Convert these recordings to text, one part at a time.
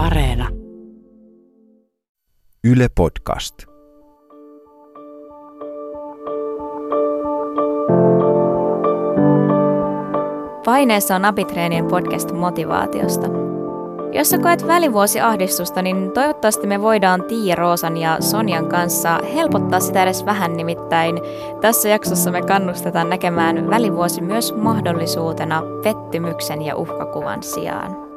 Areena. Yle Podcast. Paineessa on Abitreenien podcast motivaatiosta. Jos sä koet välivuosiahdistusta, niin toivottavasti me voidaan Tiia Roosan ja Sonjan kanssa helpottaa sitä edes vähän nimittäin. Tässä jaksossa me kannustetaan näkemään välivuosi myös mahdollisuutena pettymyksen ja uhkakuvan sijaan.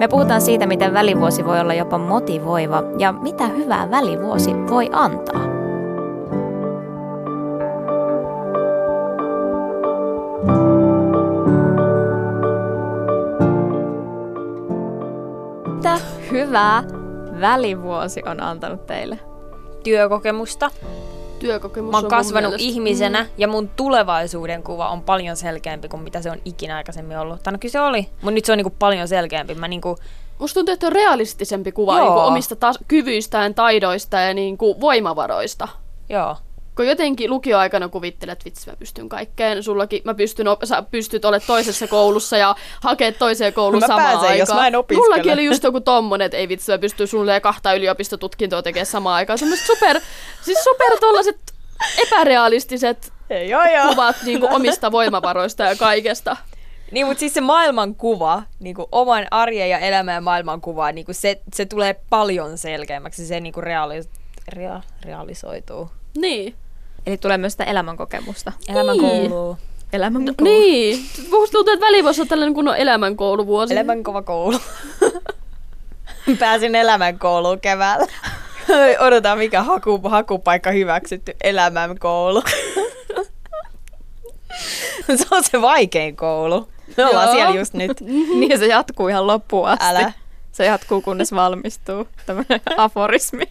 Me puhutaan siitä, miten välivuosi voi olla jopa motivoiva ja mitä hyvää välivuosi voi antaa. Mitä hyvää välivuosi on antanut teille? työkokemusta. Työkokemus Mä oon kasvanut ihmisenä Mm. ja mun tulevaisuuden kuva on paljon selkeämpi kuin mitä se on ikinä aikaisemmin ollut. Tai no kyllä se oli, mutta nyt se on niinku paljon selkeämpi. Mä niinku, Musta tuntuu, että on realistisempi kuva Joo. niin kuin omista tas- kyvyistään, taidoista ja niin kuin voimavaroista. joo. Kun jotenkin lukioaikana kuvittelet, että vitsi mä pystyn kaikkeen, sullakin mä pystyn, op- sä pystyt olemaan toisessa koulussa ja hakee toiseen kouluun Mä samaan pääsen, aikaan. jos mä en opiskele. Mullakin oli just joku tommonen, että ei vitsi mä pystyn sulle kahta yliopistotutkintoa tekemään samaan aikaan. Semmoiset super, siis super tollaset epärealistiset Joo, joo. kuvat niin kuin omista voimavaroista ja kaikesta. Niin, mutta siis se maailmankuva, niinku oman arjen ja elämän maailmankuva, niinku se, se tulee paljon selkeämmäksi. Se niinku reaalis, rea, realisoituu. Niin. Eli tulee myös sitä elämänkokemusta. Elämän Niin. koulu. Elämänkoulu. Niin. Musta tuntuu, että välivuosi on tällainen kunnon elämänkouluvuosi. Elämän kova koulu. Pääsin elämän kouluun keväällä. Odotan, mikä haku, hakupaikka hyväksytty. Elämän koulu. se on se vaikein koulu. Me ollaan Joo. siellä just nyt. Niin se jatkuu ihan loppuun asti. Älä. Se jatkuu, kunnes valmistuu. Tämmöinen aforismi.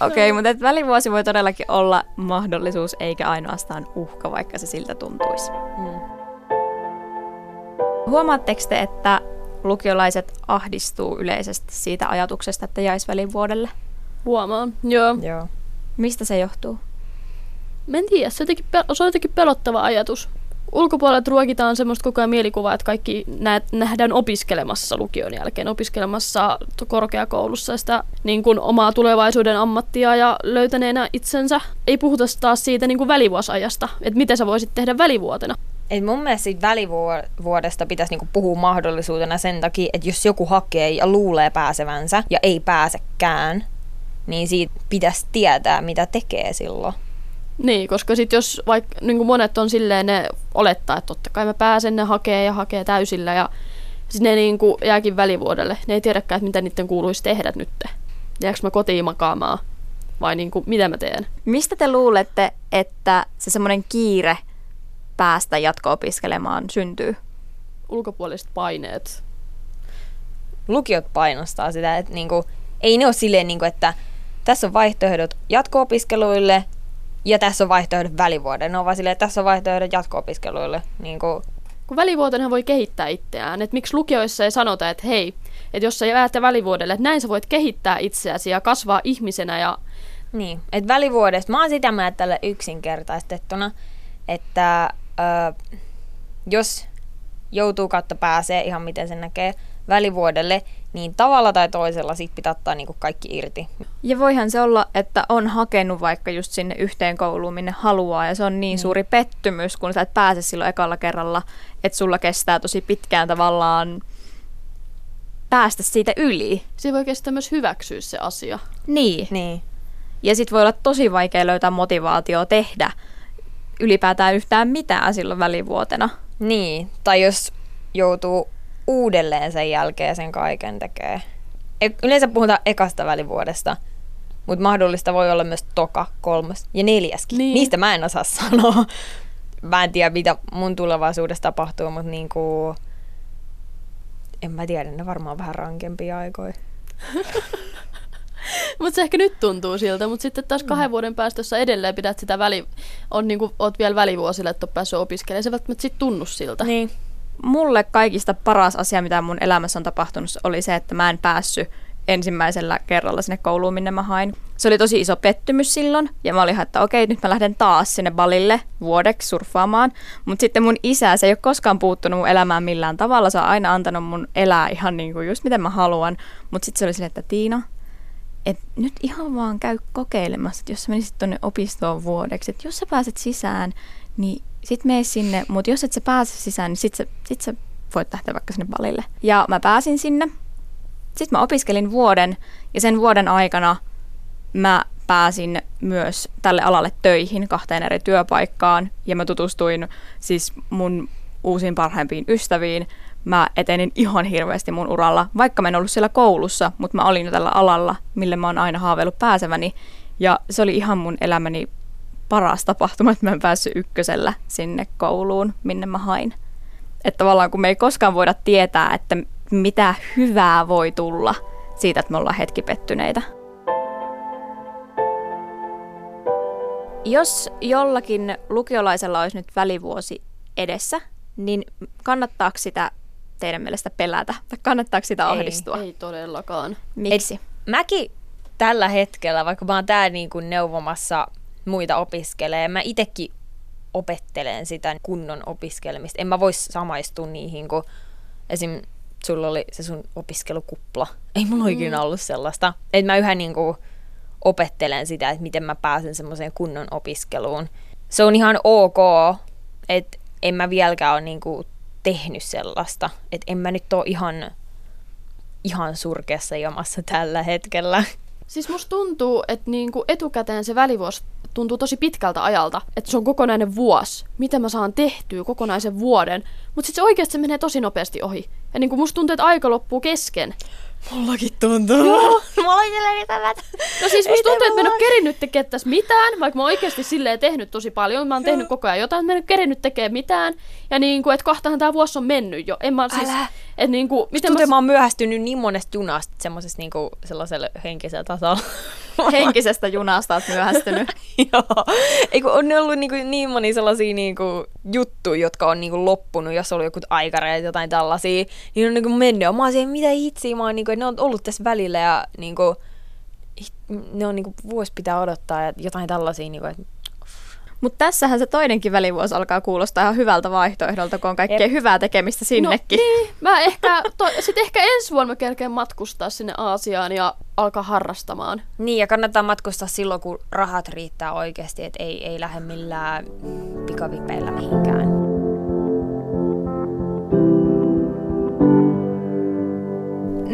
Okei, okay, mutta et välivuosi voi todellakin olla mahdollisuus eikä ainoastaan uhka, vaikka se siltä tuntuisi. Mm. Huomaatteko te, että lukiolaiset ahdistuu yleisesti siitä ajatuksesta, että jäisi välivuodelle? Huomaan. Joo. Joo. Mistä se johtuu? Mä en tiedä, se, jotenkin, se on jotenkin pelottava ajatus. Ulkopuolelta ruokitaan semmoista koko ajan mielikuvaa, että kaikki näet, nähdään opiskelemassa lukion jälkeen, opiskelemassa korkeakoulussa sitä niin kuin omaa tulevaisuuden ammattia ja löytäneenä itsensä. Ei puhuta taas siitä niin kuin välivuosajasta, että mitä sä voisit tehdä välivuotena. Et mun mielestä siitä välivuodesta pitäisi niinku puhua mahdollisuutena sen takia, että jos joku hakee ja luulee pääsevänsä ja ei pääsekään, niin siitä pitäisi tietää, mitä tekee silloin. Niin, koska sitten jos vaikka niin kuin monet on silleen, ne olettaa, että totta kai mä pääsen, ne hakee ja hakee täysillä ja sitten ne niin kuin jääkin välivuodelle. Ne ei tiedäkään, että mitä niiden kuuluisi tehdä nyt. Jääkö mä kotiin makaamaan vai niin kuin, mitä mä teen? Mistä te luulette, että se semmoinen kiire päästä jatko-opiskelemaan syntyy? Ulkopuoliset paineet. lukiot painostaa sitä, että niinku, ei ne ole silleen, niinku, että tässä on vaihtoehdot jatko-opiskeluille ja tässä on vaihtoehdot välivuoden. Ne on vaan silleen, että tässä on vaihtoehdot jatko-opiskeluille. Niinku, Kun välivuotenhan voi kehittää itseään. Että miksi lukioissa ei sanota, että hei, että jos sä jäät välivuodelle, että näin sä voit kehittää itseäsi ja kasvaa ihmisenä ja niin, että välivuodesta, mä oon sitä mieltä tällä yksinkertaistettuna, että ö, jos joutuu kautta pääsee ihan miten sen näkee välivuodelle, niin tavalla tai toisella sit pitää ottaa niinku kaikki irti. Ja voihan se olla, että on hakenut vaikka just sinne yhteen kouluun, minne haluaa, ja se on niin Mm. suuri pettymys, kun sä et pääse silloin ekalla kerralla, että sulla kestää tosi pitkään tavallaan päästä siitä yli. se voi kestää myös hyväksyä se asia. Niin. Niin. Ja sit voi olla tosi vaikea löytää motivaatio tehdä ylipäätään yhtään mitään silloin välivuotena. Niin, tai jos joutuu uudelleen sen jälkeen sen kaiken tekee. E- Yleensä puhutaan ekasta välivuodesta, mutta mahdollista voi olla myös toka, kolmas ja neljäskin. Niin. Niistä mä en osaa sanoa. Mä en tiedä, mitä mun tulevaisuudessa tapahtuu, mutta niinku... En mä tiedä, ne varmaan vähän rankempia aikoja. Mutta se ehkä nyt tuntuu siltä, mutta sitten taas kahden vuoden päästä, jos sä edelleen pidät sitä väli, on niinku, oot vielä välivuosille, että oot päässyt opiskelemaan, se välttämättä sit tunnu siltä. Niin. Mulle kaikista paras asia, mitä mun elämässä on tapahtunut, oli se, että mä en päässyt ensimmäisellä kerralla sinne kouluun, minne mä hain. Se oli tosi iso pettymys silloin, ja mä olin että okei, nyt mä lähden taas sinne balille vuodeksi surffaamaan. Mutta sitten mun isä, se ei ole koskaan puuttunut mun elämään millään tavalla, se on aina antanut mun elää ihan niin kuin just miten mä haluan. Mutta sitten se oli silleen, että Tiina, et nyt ihan vaan käy kokeilemassa, että jos sä menisit tuonne opistoon vuodeksi, että jos sä pääset sisään, niin sit mene sinne, mutta jos et sä pääse sisään, niin sit sä, sit sä voit lähteä vaikka sinne balille. Ja mä pääsin sinne. Sitten mä opiskelin vuoden ja sen vuoden aikana mä pääsin myös tälle alalle töihin kahteen eri työpaikkaan ja mä tutustuin siis mun uusiin parhaimpiin ystäviin. Mä etenin ihan hirveästi mun uralla, vaikka mä en ollut siellä koulussa, mutta mä olin jo tällä alalla, mille mä oon aina haaveillut pääseväni. Ja se oli ihan mun elämäni paras tapahtuma, että mä en päässyt ykkösellä sinne kouluun, minne mä hain. Että tavallaan kun me ei koskaan voida tietää, että mitä hyvää voi tulla siitä, että me ollaan hetki pettyneitä. Jos jollakin lukiolaisella olisi nyt välivuosi edessä, niin kannattaako sitä teidän mielestä pelätä? Tai kannattaako sitä ahdistua? Ei todellakaan. Miksi? Et mäkin tällä hetkellä, vaikka mä oon täällä niin kuin neuvomassa muita opiskelee, mä itekin opettelen sitä kunnon opiskelemista. En mä vois samaistua niihin, kun esim. sulla oli se sun opiskelukupla. Ei mulla mm. ikinä ollut sellaista. Että mä yhä niin kuin opettelen sitä, että miten mä pääsen semmoiseen kunnon opiskeluun. Se on ihan ok, että en mä vieläkään ole niin kuin tehnyt sellaista. Että en mä nyt ole ihan, ihan surkeassa jamassa tällä hetkellä. Siis musta tuntuu, että niinku etukäteen se välivuosi tuntuu tosi pitkältä ajalta, että se on kokonainen vuosi. Miten mä saan tehtyä kokonaisen vuoden. Mutta sitten se oikeasti menee tosi nopeasti ohi. Ja niinku musta tuntuu, että aika loppuu kesken. Mullakin tuntuu. Joo. Mulla silleen tämä. No siis musta tuntuu, että mä en ole kerinyt tekemään tässä mitään, vaikka mä oon oikeasti silleen tehnyt tosi paljon. Mä oon tehnyt koko ajan jotain, mä en ole kerinyt tekemään mitään. Ja niin kuin, että kohtahan tää vuosi on mennyt jo. En mä siis, Älä. että niin kuin, Miten mä... mä oon myöhästynyt niin monesta junasta semmoisessa niinku sellaisella henkisellä tasolla. Henkisestä junasta oot myöhästynyt. Joo. Eikö on ollut niinku niin moni sellaisia niinku juttuja, jotka on niinku loppunut, jos on ollut joku aikareet jotain tällaisia, niin on niinku mennyt. Ja mä oon siihen, mitä itse, mä oon niinku, että ne on ollut tässä välillä ja niinku, ne on niinku, vuosi pitää odottaa ja jotain tällaisia, niinku, että Mutta tässähän se toinenkin välivuosi alkaa kuulostaa ihan hyvältä vaihtoehdolta, kun on kaikkea Jep. hyvää tekemistä sinnekin. No, niin, mä ehkä, to, sit ehkä ensi vuonna mä kerkeen matkustaa sinne Aasiaan ja alkaa harrastamaan. Niin, ja kannattaa matkustaa silloin, kun rahat riittää oikeasti, että ei, ei lähde millään pikavipeillä mihinkään.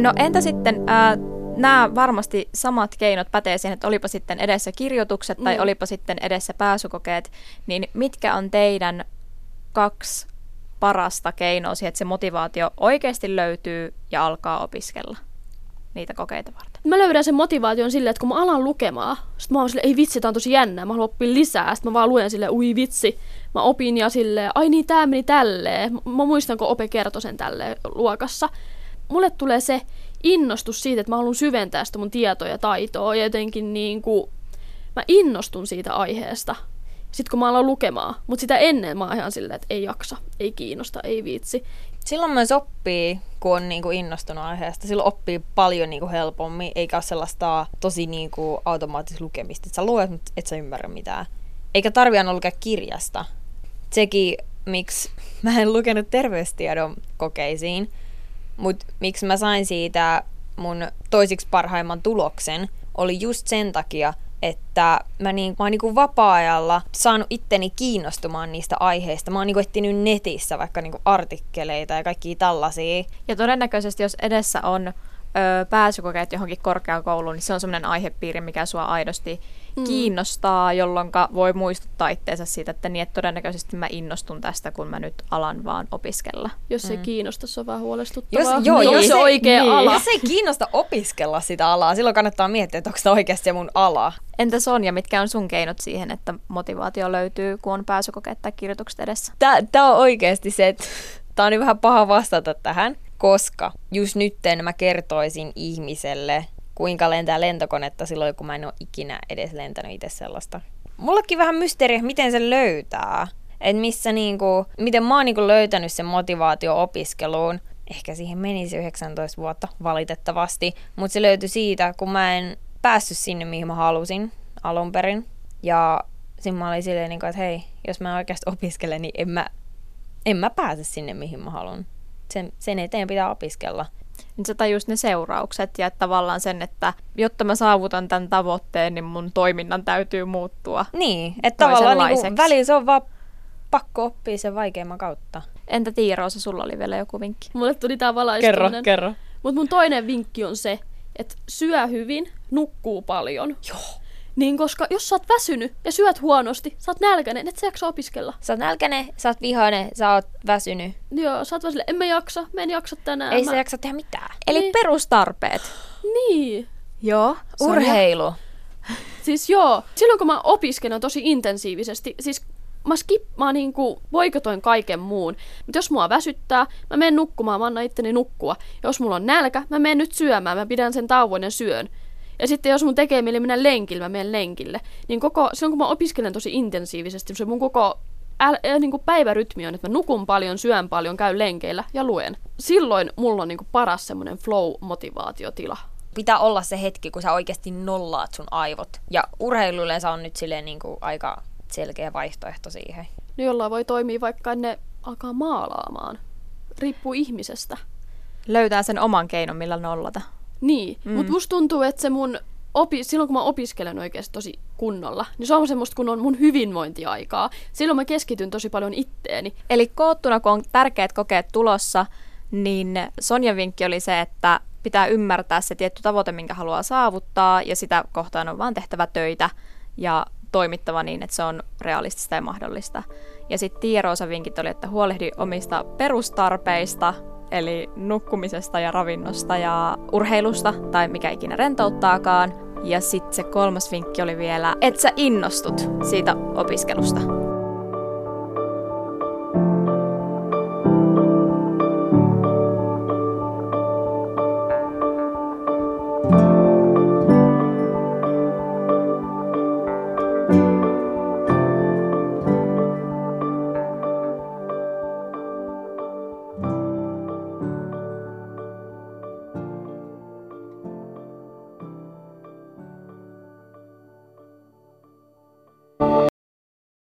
No entä sitten, äh, nämä varmasti samat keinot pätee siihen, että olipa sitten edessä kirjoitukset tai Mm. olipa sitten edessä pääsykokeet, niin mitkä on teidän kaksi parasta keinoa siihen, että se motivaatio oikeasti löytyy ja alkaa opiskella niitä kokeita varten? Mä löydän sen motivaation silleen, että kun mä alan lukemaan, sit mä oon silleen, ei vitsi, tää on tosi jännää, mä haluan oppia lisää. Sitten mä vaan luen silleen, ui vitsi. Mä opin ja silleen, ai niin, tää meni tälleen. Mä muistan, kun Ope kertoi sen tälleen luokassa. Mulle tulee se innostus siitä, että mä haluan syventää sitä mun tietoa ja taitoa ja jotenkin niin kuin, mä innostun siitä aiheesta. Sitten kun mä alan lukemaan, mutta sitä ennen mä oon ihan silleen, että ei jaksa, ei kiinnosta, ei viitsi. Silloin myös oppii, kun on niinku innostunut aiheesta. Silloin oppii paljon niinku helpommin, eikä ole sellaista tosi niinku automaattista lukemista. Että sä luet, mutta et sä ymmärrä mitään. Eikä tarvi aina lukea kirjasta. Sekin, miksi mä en lukenut terveystiedon kokeisiin, mutta miksi mä sain siitä mun toisiksi parhaimman tuloksen, oli just sen takia, että mä, niin, mä oon niin vapaa-ajalla saanut itteni kiinnostumaan niistä aiheista. Mä oon niin etsinyt netissä vaikka niin artikkeleita ja kaikkia tällaisia. Ja todennäköisesti, jos edessä on ö, pääsykokeet johonkin korkeakouluun, niin se on semmoinen aihepiiri, mikä sua aidosti mm. kiinnostaa, jolloin voi muistuttaa itseensä siitä, että niin, että todennäköisesti mä innostun tästä, kun mä nyt alan vaan opiskella. Jos se ei kiinnosta, se on vähän huolestuttavaa. Jos, joo, niin, jos, se oikea niin. ala. Jos ei kiinnosta opiskella sitä alaa, silloin kannattaa miettiä, että onko se oikeasti se mun ala. Entä Sonja, mitkä on sun keinot siihen, että motivaatio löytyy, kun on pääsykokeet tai kirjoitukset edessä? Tämä on oikeasti se, että tämä on niin vähän paha vastata tähän, koska just nytten mä kertoisin ihmiselle, kuinka lentää lentokonetta silloin, kun mä en ole ikinä edes lentänyt itse sellaista. Mullekin vähän mysteeri, miten se löytää. Että missä niinku, miten mä oon niinku löytänyt sen motivaatio opiskeluun. ehkä siihen menisi 19 vuotta valitettavasti, mutta se löytyi siitä, kun mä en päässyt sinne, mihin mä halusin alun perin. Ja sitten mä olin silleen, niin että hei, jos mä oikeasti opiskelen, niin en mä, en mä pääse sinne, mihin mä haluan. Sen, sen eteen pitää opiskella. Niin sä tajus ne seuraukset ja että tavallaan sen, että jotta mä saavutan tämän tavoitteen, niin mun toiminnan täytyy muuttua. Niin, että tavallaan niin välillä se on vaan pakko oppia sen vaikeimman kautta. Entä Tiiroosa, sulla oli vielä joku vinkki? Mulle tuli tää valaistuminen. Kerro, kerro. Mutta mun toinen vinkki on se, että syö hyvin, nukkuu paljon. Joo. Niin koska jos sä oot väsynyt ja syöt huonosti, sä oot nälkäinen, et sä jaksa opiskella. Sä oot nälkäinen, sä oot vihainen, sä oot väsynyt. Joo, sä oot vaan silleen, en mä jaksa, mä en jaksa tänään. Ei mä... sä jaksa tehdä mitään. Eli Niin. perustarpeet. Niin. Joo. Urheilu. Siis joo, silloin kun mä opiskelen tosi intensiivisesti, siis mä skip, mä niinku boikotoin kaiken muun. Mutta jos mua väsyttää, mä menen nukkumaan, mä annan itteni nukkua. Jos mulla on nälkä, mä menen nyt syömään, mä pidän sen tauon ja syön. Ja sitten jos mun tekee mieli mennä lenkille, mä menen lenkille. Niin koko, silloin kun mä opiskelen tosi intensiivisesti, se mun koko äl, äh, niin kuin päivärytmi on, että mä nukun paljon, syön paljon, käyn lenkeillä ja luen. Silloin mulla on niin kuin paras semmoinen flow-motivaatiotila. Pitää olla se hetki, kun sä oikeasti nollaat sun aivot. Ja urheilu yleensä on nyt silleen niin kuin aika selkeä vaihtoehto siihen. Niin jollain voi toimia vaikka ne alkaa maalaamaan. Riippuu ihmisestä. Löytää sen oman keinon, millä nollata. Niin, mm. mutta musta tuntuu, että se mun opi- silloin kun mä opiskelen oikeasti tosi kunnolla, niin se on semmoista kun on mun hyvinvointiaikaa. Silloin mä keskityn tosi paljon itteeni. Eli koottuna, kun on tärkeät kokeet tulossa, niin Sonjan vinkki oli se, että pitää ymmärtää se tietty tavoite, minkä haluaa saavuttaa, ja sitä kohtaan on vaan tehtävä töitä ja toimittava niin, että se on realistista ja mahdollista. Ja sitten Tiiroosa vinkit oli, että huolehdi omista perustarpeista, eli nukkumisesta ja ravinnosta ja urheilusta, tai mikä ikinä rentouttaakaan. Ja sitten se kolmas vinkki oli vielä, että sä innostut siitä opiskelusta.